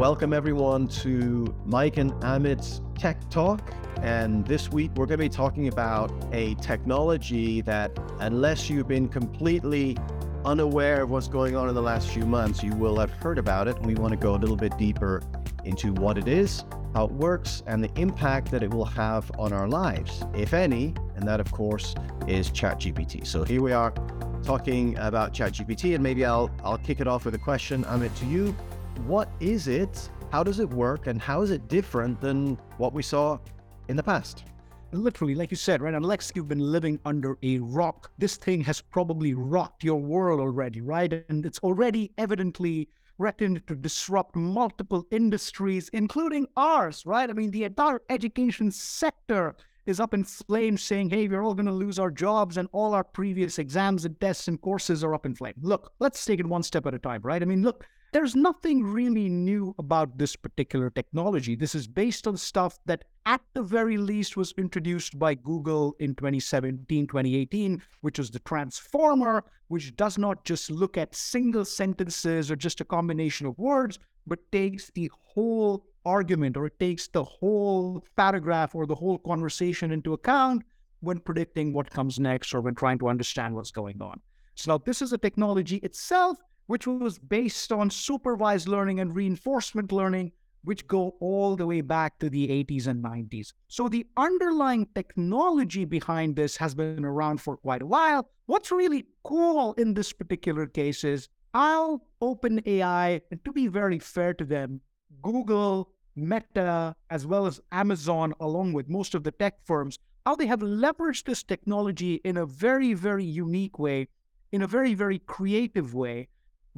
Welcome everyone to Mike and Amit's Tech Talk. And this week we're going to be talking about a technology that, unless you've been completely unaware of what's going on in the last few months, you will have heard about it. We want to go a little bit deeper into what it is, how it works, and the impact that it will have on our lives, if any. And that, of course, is ChatGPT. So here we are talking about ChatGPT, and maybe I'll I'll kick it off with a question, Amit, to you. What is it? How does it work? And how is it different than what we saw in the past? literally, like you said, right? Unless you've been living under a rock, this thing has probably rocked your world already, right? And it's already evidently threatened to disrupt multiple industries, including ours, right? I mean, the entire education sector is up in flames saying, hey, we're all going to lose our jobs and all our previous exams and tests and courses are up in flames. Look, let's take it one step at a time, right? I mean, look, there's nothing really new about this particular technology. This is based on stuff that, at the very least, was introduced by Google in 2017, 2018, which was the transformer, which does not just look at single sentences or just a combination of words, but takes the whole argument or it takes the whole paragraph or the whole conversation into account when predicting what comes next or when trying to understand what's going on. So now this is a technology itself which was based on supervised learning and reinforcement learning, which go all the way back to the 80s and 90s. So the underlying technology behind this has been around for quite a while. What's really cool in this particular case is I'll OpenAI, and to be very fair to them, Google, Meta, as well as Amazon, along with most of the tech firms, how they have leveraged this technology in a very, very unique way, in a very, very creative way,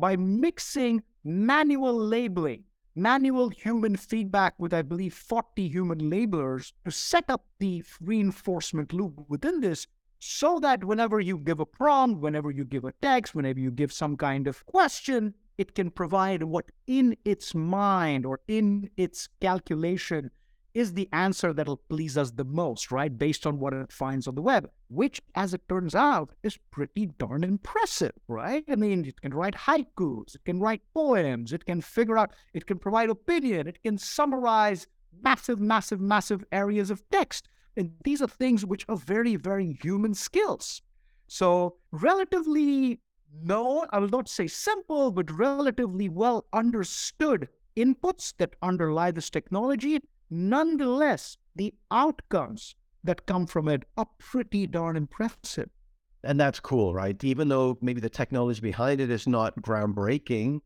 by mixing manual labeling, manual human feedback with, I believe, 40 human labelers to set up the reinforcement loop within this so that whenever you give a prompt, whenever you give a text, whenever you give some kind of question, it can provide what in its mind or in its calculation is the answer that'll please us the most, right? Based on what it finds on the web, which, as it turns out, is pretty darn impressive, right? I mean, it can write haikus, it can write poems, it can figure out, it can provide opinion, it can summarize massive, massive, massive areas of text. And these are things which are very, very human skills. So, relatively known, I will not say simple, but relatively well understood inputs that underlie this technology Nonetheless, the outcomes that come from it are pretty darn impressive. And that's cool, right? Even though maybe the technology behind it is not groundbreaking,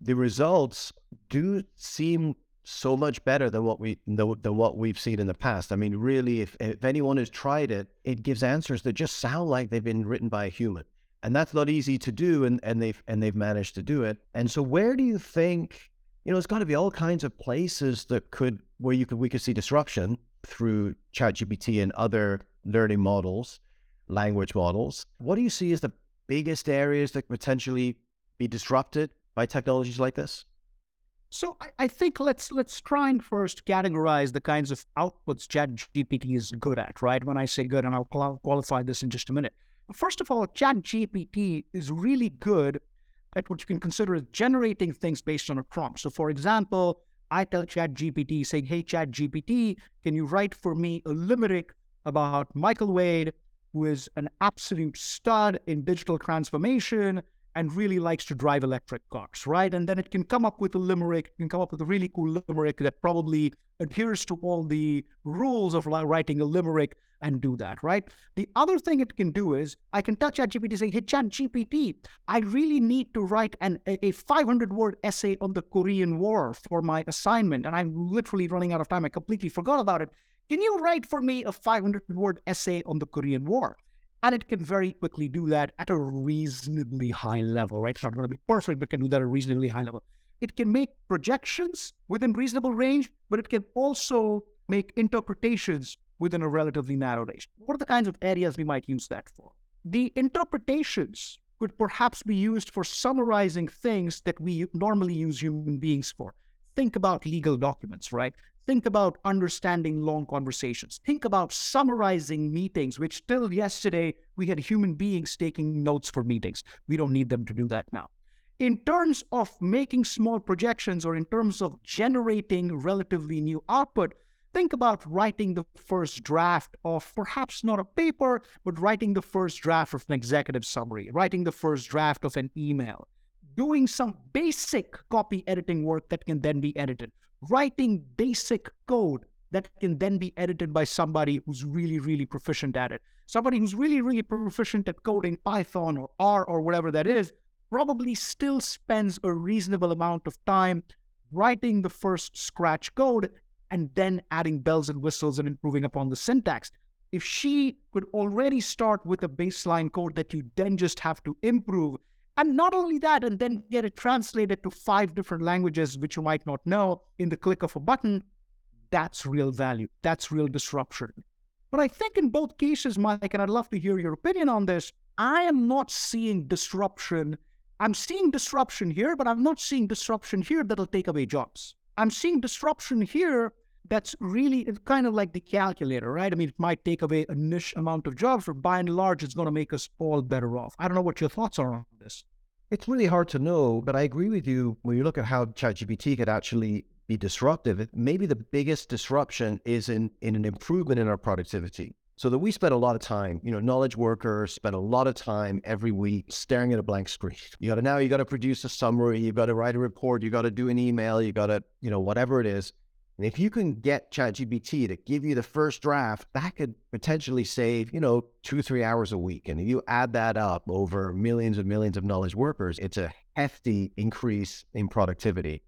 the results do seem so much better than what we than, what we've seen in the past. I mean, really, if if anyone has tried it, it gives answers that just sound like they've been written by a human, and that's not easy to do. And and they've and they've managed to do it. And so, where do you think you know, it's got to be all kinds of places that could where you could we could see disruption through ChatGPT and other learning models, language models. What do you see as the biggest areas that potentially be disrupted by technologies like this? So I, I think let's let's try and first categorize the kinds of outputs ChatGPT is good at, right? When I say good, and I'll qualify this in just a minute. First of all, ChatGPT is really good at what you can consider as generating things based on a prompt. So, for example, I tell ChatGPT, saying, Hey, ChatGPT, can you write for me a limerick about Michael Wade, who is an absolute stud in digital transformation and really likes to drive electric cars, right? And then it can come up with a limerick, it can come up with a really cool limerick that probably adheres to all the rules of writing a limerick and do that, right? The other thing it can do is I can tell ChatGPT saying, hey, ChatGPT, I really need to write an, a 500 word essay on the Korean War for my assignment. And I'm literally running out of time. I completely forgot about it. Can you write for me a 500 word essay on the Korean War? And it can very quickly do that at a reasonably high level, right? It's not going to be perfect, but can do that at a reasonably high level. It can make projections within reasonable range, but it can also make interpretations within a relatively narrow range. What are the kinds of areas we might use that for? The interpretations could perhaps be used for summarizing things that we normally use human beings for. Think about legal documents, right? Think about understanding long conversations. Think about summarizing meetings, which till yesterday we had human beings taking notes for meetings. We don't need them to do that now. in terms of making small projections or in terms of generating relatively new output, think about writing the first draft of perhaps not a paper, but writing the first draft of an executive summary, writing the first draft of an email, doing some basic copy editing work that can then be edited, writing basic code that can then be edited by somebody who's really, really proficient at it. Somebody who's really, really proficient at coding Python or R or whatever that is probably still spends a reasonable amount of time writing the first scratch code and then adding bells and whistles and improving upon the syntax. If she could already start with a baseline code that you then just have to improve, and not only that, and then get it translated to five different languages, which you might not know, in the click of a button, that's real value. That's real disruption. But I think in both cases, Mike, and I'd love to hear your opinion on this, I am not seeing disruption. I'm seeing disruption here, but I'm not seeing disruption here that'll take away jobs. I'm seeing disruption here that's really it's kind of like the calculator, right? I mean, it might take away a niche amount of jobs, but by and large, it's going to make us all better off. I don't know what your thoughts are on this. It's really hard to know, but I agree with you when you look at how ChatGPT could actually be disruptive. Maybe the biggest disruption is in, in an improvement in our productivity. So that we spend a lot of time, you know, knowledge workers spend a lot of time every week staring at a blank screen. You got to now, you got to produce a summary, you got to write a report, you got to do an email, you got to, you know, whatever it is. And if you can get ChatGPT to give you the first draft, that could potentially save, you know, two, three hours a week. And if you add that up over millions and millions of knowledge workers, it's a hefty increase in productivity.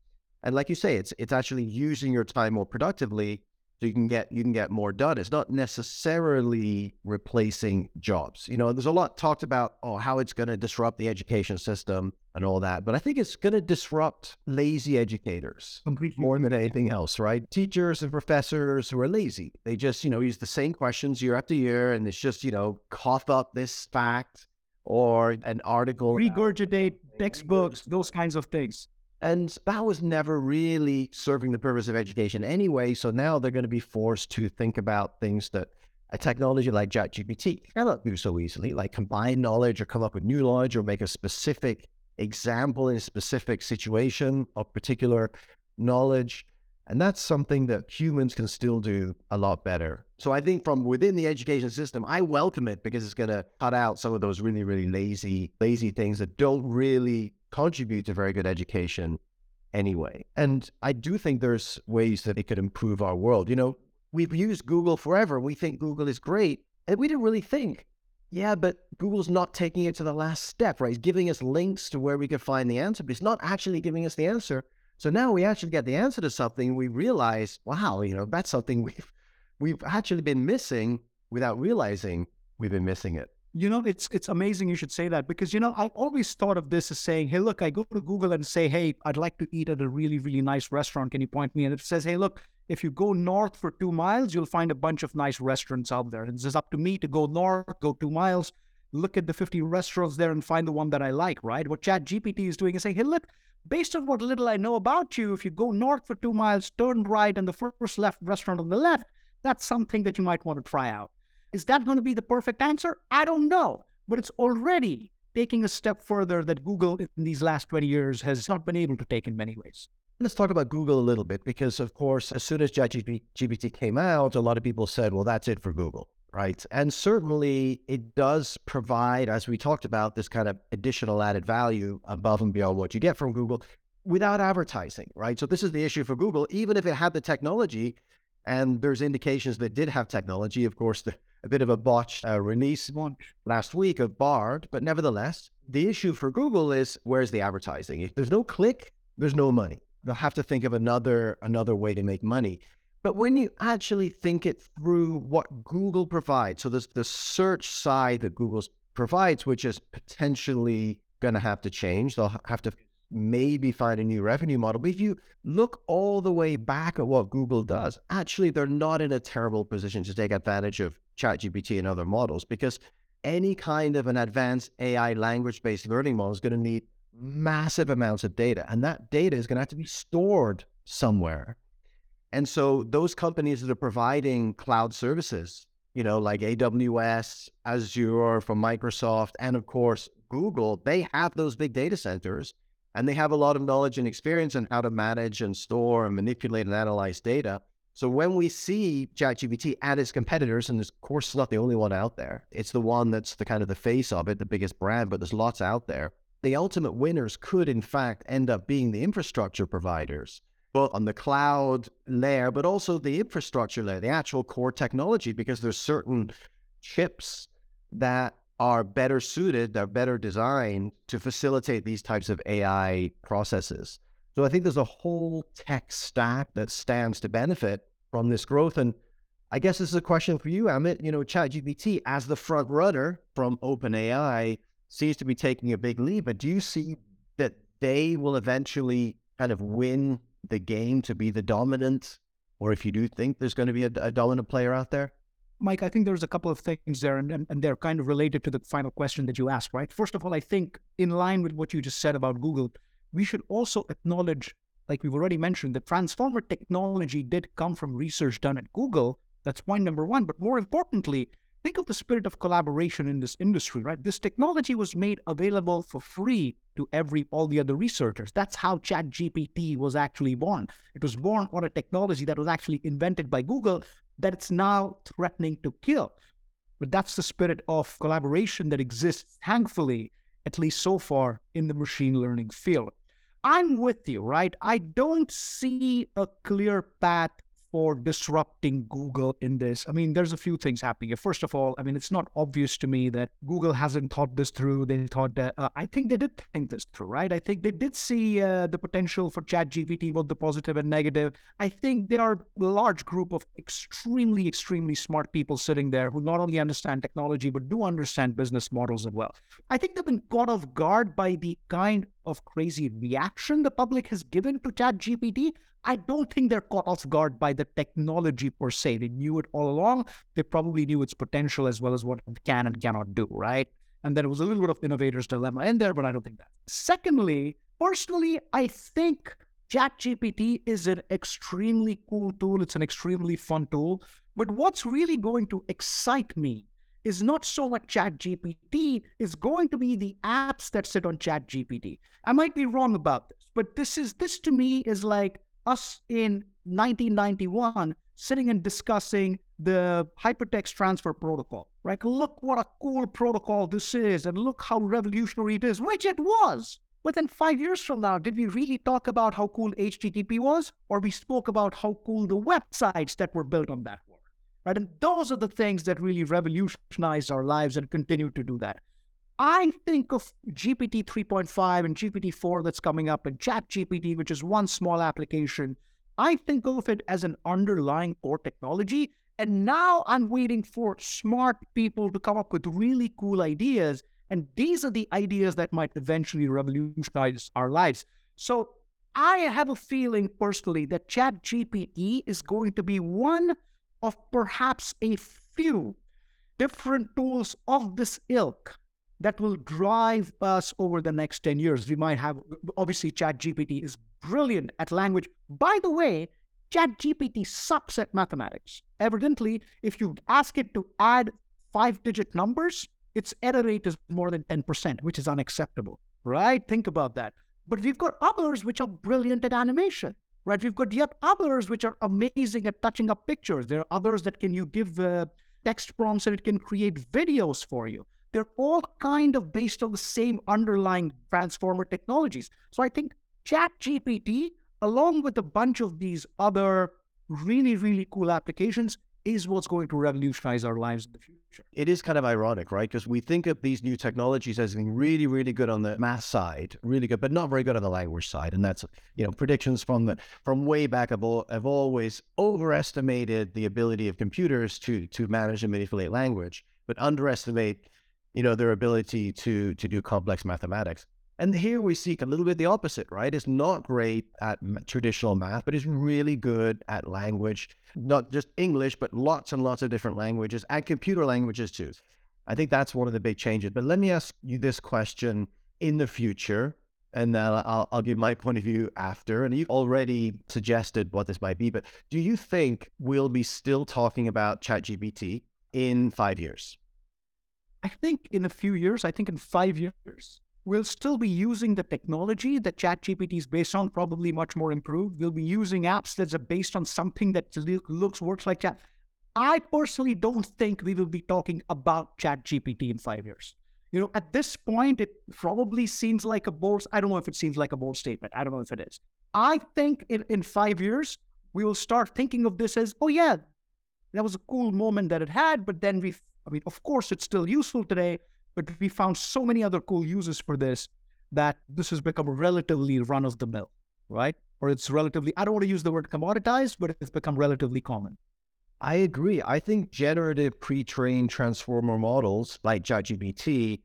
And like you say, it's it's actually using your time more productively so you can get you can get more done. It's not necessarily replacing jobs. You know, there's a lot talked about oh how it's going to disrupt the education system and all that, but I think it's going to disrupt lazy educators Completely. more than anything else, right? Teachers and professors who are lazy, they just you know use the same questions year after year, and it's just you know cough up this fact or an article, regurgitate textbooks, those kinds of things. And that was never really serving the purpose of education anyway. So now they're going to be forced to think about things that a technology like ChatGPT cannot do so easily, like combine knowledge or come up with new knowledge or make a specific example in a specific situation of particular knowledge. And that's something that humans can still do a lot better. So I think from within the education system, I welcome it because it's going to cut out some of those really, really lazy, lazy things that don't really contribute to very good education anyway. And I do think there's ways that it could improve our world. You know, we've used Google forever. We think Google is great. And we didn't really think, yeah, but Google's not taking it to the last step, right? He's giving us links to where we could find the answer, but he's not actually giving us the answer. So now we actually get the answer to something. We realize, wow, you know, that's something we've we've actually been missing without realizing we've been missing it. You know, it's it's amazing you should say that because you know I always thought of this as saying, "Hey, look, I go to Google and say, hey, I'd like to eat at a really really nice restaurant. Can you point me?" And it says, "Hey, look, if you go north for two miles, you'll find a bunch of nice restaurants out there. And it's up to me to go north, go two miles, look at the 50 restaurants there and find the one that I like, right? What Chat GPT is doing is saying, hey, look, based on what little I know about you, if you go north for two miles, turn right, and the first left restaurant on the left, that's something that you might want to try out. Is that going to be the perfect answer? I don't know, but it's already taking a step further that Google in these last 20 years has not been able to take in many ways. Let's talk about Google a little bit because, of course, as soon as ChatGPT came out, a lot of people said, well, that's it for Google, right? And certainly it does provide, as we talked about, this kind of additional added value above and beyond what you get from Google without advertising, right? So this is the issue for Google. Even if it had the technology, and there's indications that did have technology, of course, the a bit of a botched uh, release last week of Bard, but nevertheless, the issue for Google is where's the advertising? If there's no click, there's no money. They'll have to think of another another way to make money. But when you actually think it through what Google provides, so there's the search side that Google provides, which is potentially going to have to change. They'll have to maybe find a new revenue model. But if you look all the way back at what Google does, actually, they're not in a terrible position to take advantage of ChatGPT and other models because any kind of an advanced AI language based learning model is going to need massive amounts of data. And that data is going to have to be stored somewhere. And so those companies that are providing cloud services, you know, like AWS, Azure from Microsoft, and of course, Google, they have those big data centers and they have a lot of knowledge and experience on how to manage and store and manipulate and analyze data. So when we see ChatGPT and its competitors, and of course it's not the only one out there, it's the one that's the kind of the face of it, the biggest brand, but there's lots out there. The ultimate winners could in fact end up being the infrastructure providers, both on the cloud layer, but also the infrastructure layer, the actual core technology, because there's certain chips that are better suited, they're better designed to facilitate these types of AI processes. So I think there's a whole tech stack that stands to benefit from this growth. And I guess this is a question for you, Amit. You know, ChatGPT as the front runner from OpenAI seems to be taking a big lead, but do you see that they will eventually kind of win the game to be the dominant? Or if you do think there's going to be a, a dominant player out there? Mike, I think there's a couple of things there, and, and, and, they're kind of related to the final question that you asked, right? First of all, I think in line with what you just said about Google, we should also acknowledge, like we've already mentioned, that transformer technology did come from research done at Google. That's point number one. But more importantly, think of the spirit of collaboration in this industry, right? This technology was made available for free to every all the other researchers. That's how ChatGPT was actually born. It was born on a technology that was actually invented by Google that it's now threatening to kill. But that's the spirit of collaboration that exists, thankfully, at least so far, in the machine learning field. I'm with you, right? I don't see a clear path for disrupting Google in this? I mean, there's a few things happening here. First of all, I mean, it's not obvious to me that Google hasn't thought this through. They thought that, uh, I think they did think this through, right? I think they did see uh, the potential for ChatGPT, both the positive and negative. I think there are a large group of extremely, extremely smart people sitting there who not only understand technology, but do understand business models as well. I think they've been caught off guard by the kind of crazy reaction the public has given to ChatGPT. I don't think they're caught off guard by the technology per se. They knew it all along. They probably knew its potential as well as what it can and cannot do, right? And there was a little bit of innovator's dilemma in there, but I don't think that. Secondly, personally, I think ChatGPT is an extremely cool tool. It's an extremely fun tool. But what's really going to excite me is not so much ChatGPT, is going to be the apps that sit on ChatGPT. I might be wrong about this, but this is this to me is like us in 1991 sitting and discussing the hypertext transfer protocol, right? Look what a cool protocol this is, and look how revolutionary it is, which it was. But then five years from now, did we really talk about how cool HTTP was? Or we spoke about how cool the websites that were built on that were? Right? And those are the things that really revolutionized our lives and continue to do that. I think of GPT 3.5 and GPT 4 that's coming up and Chat GPT, which is one small application. I think of it as an underlying core technology. And now I'm waiting for smart people to come up with really cool ideas. And these are the ideas that might eventually revolutionize our lives. So I have a feeling personally that Chat GPT is going to be one of perhaps a few different tools of this ilk that will drive us over the next 10 years. We might have, obviously, ChatGPT is brilliant at language. By the way, ChatGPT sucks at mathematics. Evidently, if you ask it to add five digit numbers, its error rate is more than 10%, which is unacceptable, right? Think about that. But we've got others which are brilliant at animation, right? We've got yet others which are amazing at touching up pictures. There are others that can you give uh, text prompts and it can create videos for you they're all kind of based on the same underlying transformer technologies. So I think ChatGPT, along with a bunch of these other really, really cool applications, is what's going to revolutionize our lives in the future. It is kind of ironic, right? Because we think of these new technologies as being really, really good on the math side, really good, but not very good on the language side. And that's, you know, predictions from the from way back have, all, have always overestimated the ability of computers to to manage and manipulate language, but underestimate you know, their ability to to do complex mathematics. And here we see a little bit the opposite, right? It's not great at traditional math, but it's really good at language, not just English, but lots and lots of different languages and computer languages too. I think that's one of the big changes. But let me ask you this question in the future, and then I'll, I'll give my point of view after. And you've already suggested what this might be, but do you think we'll be still talking about ChatGPT in five years? I think in a few years, I think in five years, we'll still be using the technology that ChatGPT is based on, probably much more improved. We'll be using apps that are based on something that looks, works like Chat. I personally don't think we will be talking about ChatGPT in five years. You know, at this point, it probably seems like a bold. I don't know if it seems like a bold statement. I don't know if it is. I think in, in five years, we will start thinking of this as, oh, yeah, that was a cool moment that it had. But then we, I mean, of course, it's still useful today, but we found so many other cool uses for this that this has become relatively run of the mill, right? Or it's relatively, I don't want to use the word commoditized, but it's become relatively common. I agree. I think generative pre-trained transformer models like ChatGPT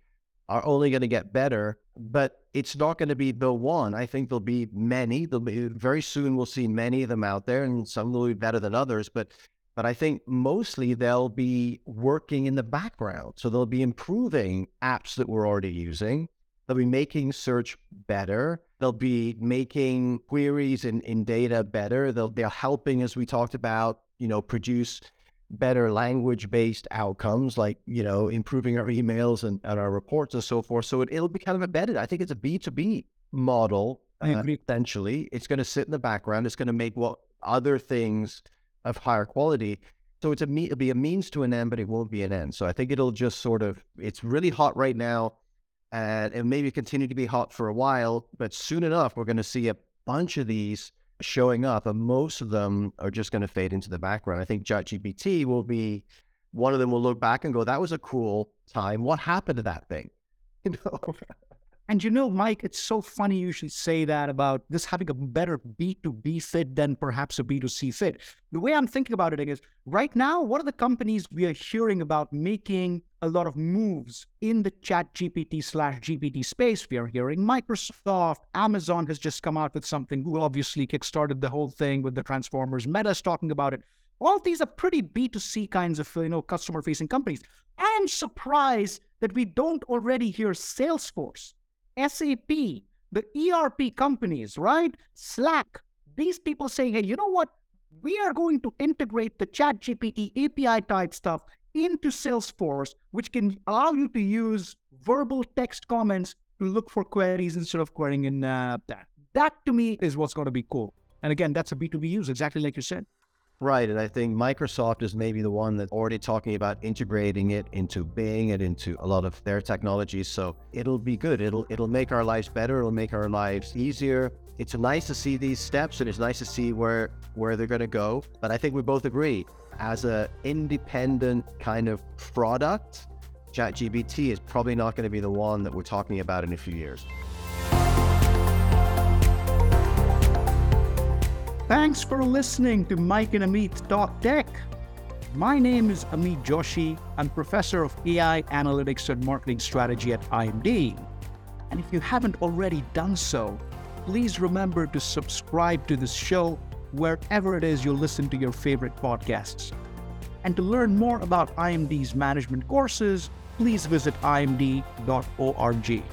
are only going to get better, but it's not going to be the one. I think there'll be many. There'll be very soon. We'll see many of them out there, and some will be better than others. But but I think mostly they'll be working in the background. So they'll be improving apps that we're already using. They'll be making search better. They'll be making queries in, in data better. They'll, they're helping, as we talked about, you know, produce better language based outcomes like, you know, improving our emails and, and our reports and so forth. So it, it'll be kind of embedded. I think it's a B2B model. I agree. Uh, essentially, it's going to sit in the background. It's going to make what other things of higher quality. So it's a me- it'll be a means to an end, but it won't be an end. So I think it'll just sort of it's really hot right now, and it maybe continue to be hot for a while. But soon enough, we're going to see a bunch of these showing up, and most of them are just going to fade into the background. I think ChatGPT will be one of them. Will look back and go, "That was a cool time. What happened to that thing?" You know. And you know, Mike, it's so funny you should say that about this having a better B2B fit than perhaps a B2C fit. The way I'm thinking about it is right now, what are the companies we are hearing about making a lot of moves in the chat GPT slash GPT space? We are hearing Microsoft, Amazon has just come out with something, Google obviously kickstarted the whole thing with the Transformers, Meta's talking about it. All these are pretty B2C kinds of, you know, customer facing companies. I'm surprised that we don't already hear Salesforce SAP, the ERP companies, right? Slack, these people saying, hey, you know what? We are going to integrate the chat GPT API type stuff into Salesforce, which can allow you to use verbal text comments to look for queries instead of querying in uh, that. That to me is what's going to be cool. And again, that's a B2B use, exactly like you said. Right. And I think Microsoft is maybe the one that's already talking about integrating it into Bing and into a lot of their technologies. So it'll be good. It'll it'll make our lives better. It'll make our lives easier. It's nice to see these steps and it's nice to see where where they're gonna go. But I think we both agree, as an independent kind of product, ChatGPT is probably not going to be the one that we're talking about in a few years. Thanks for listening to Mike and Amit Talk Tech. My name is Amit Joshi. I'm professor of AI analytics and marketing strategy at IMD. And if you haven't already done so, please remember to subscribe to this show wherever it is you listen to your favorite podcasts. And to learn more about IMD's management courses, please visit imd.org.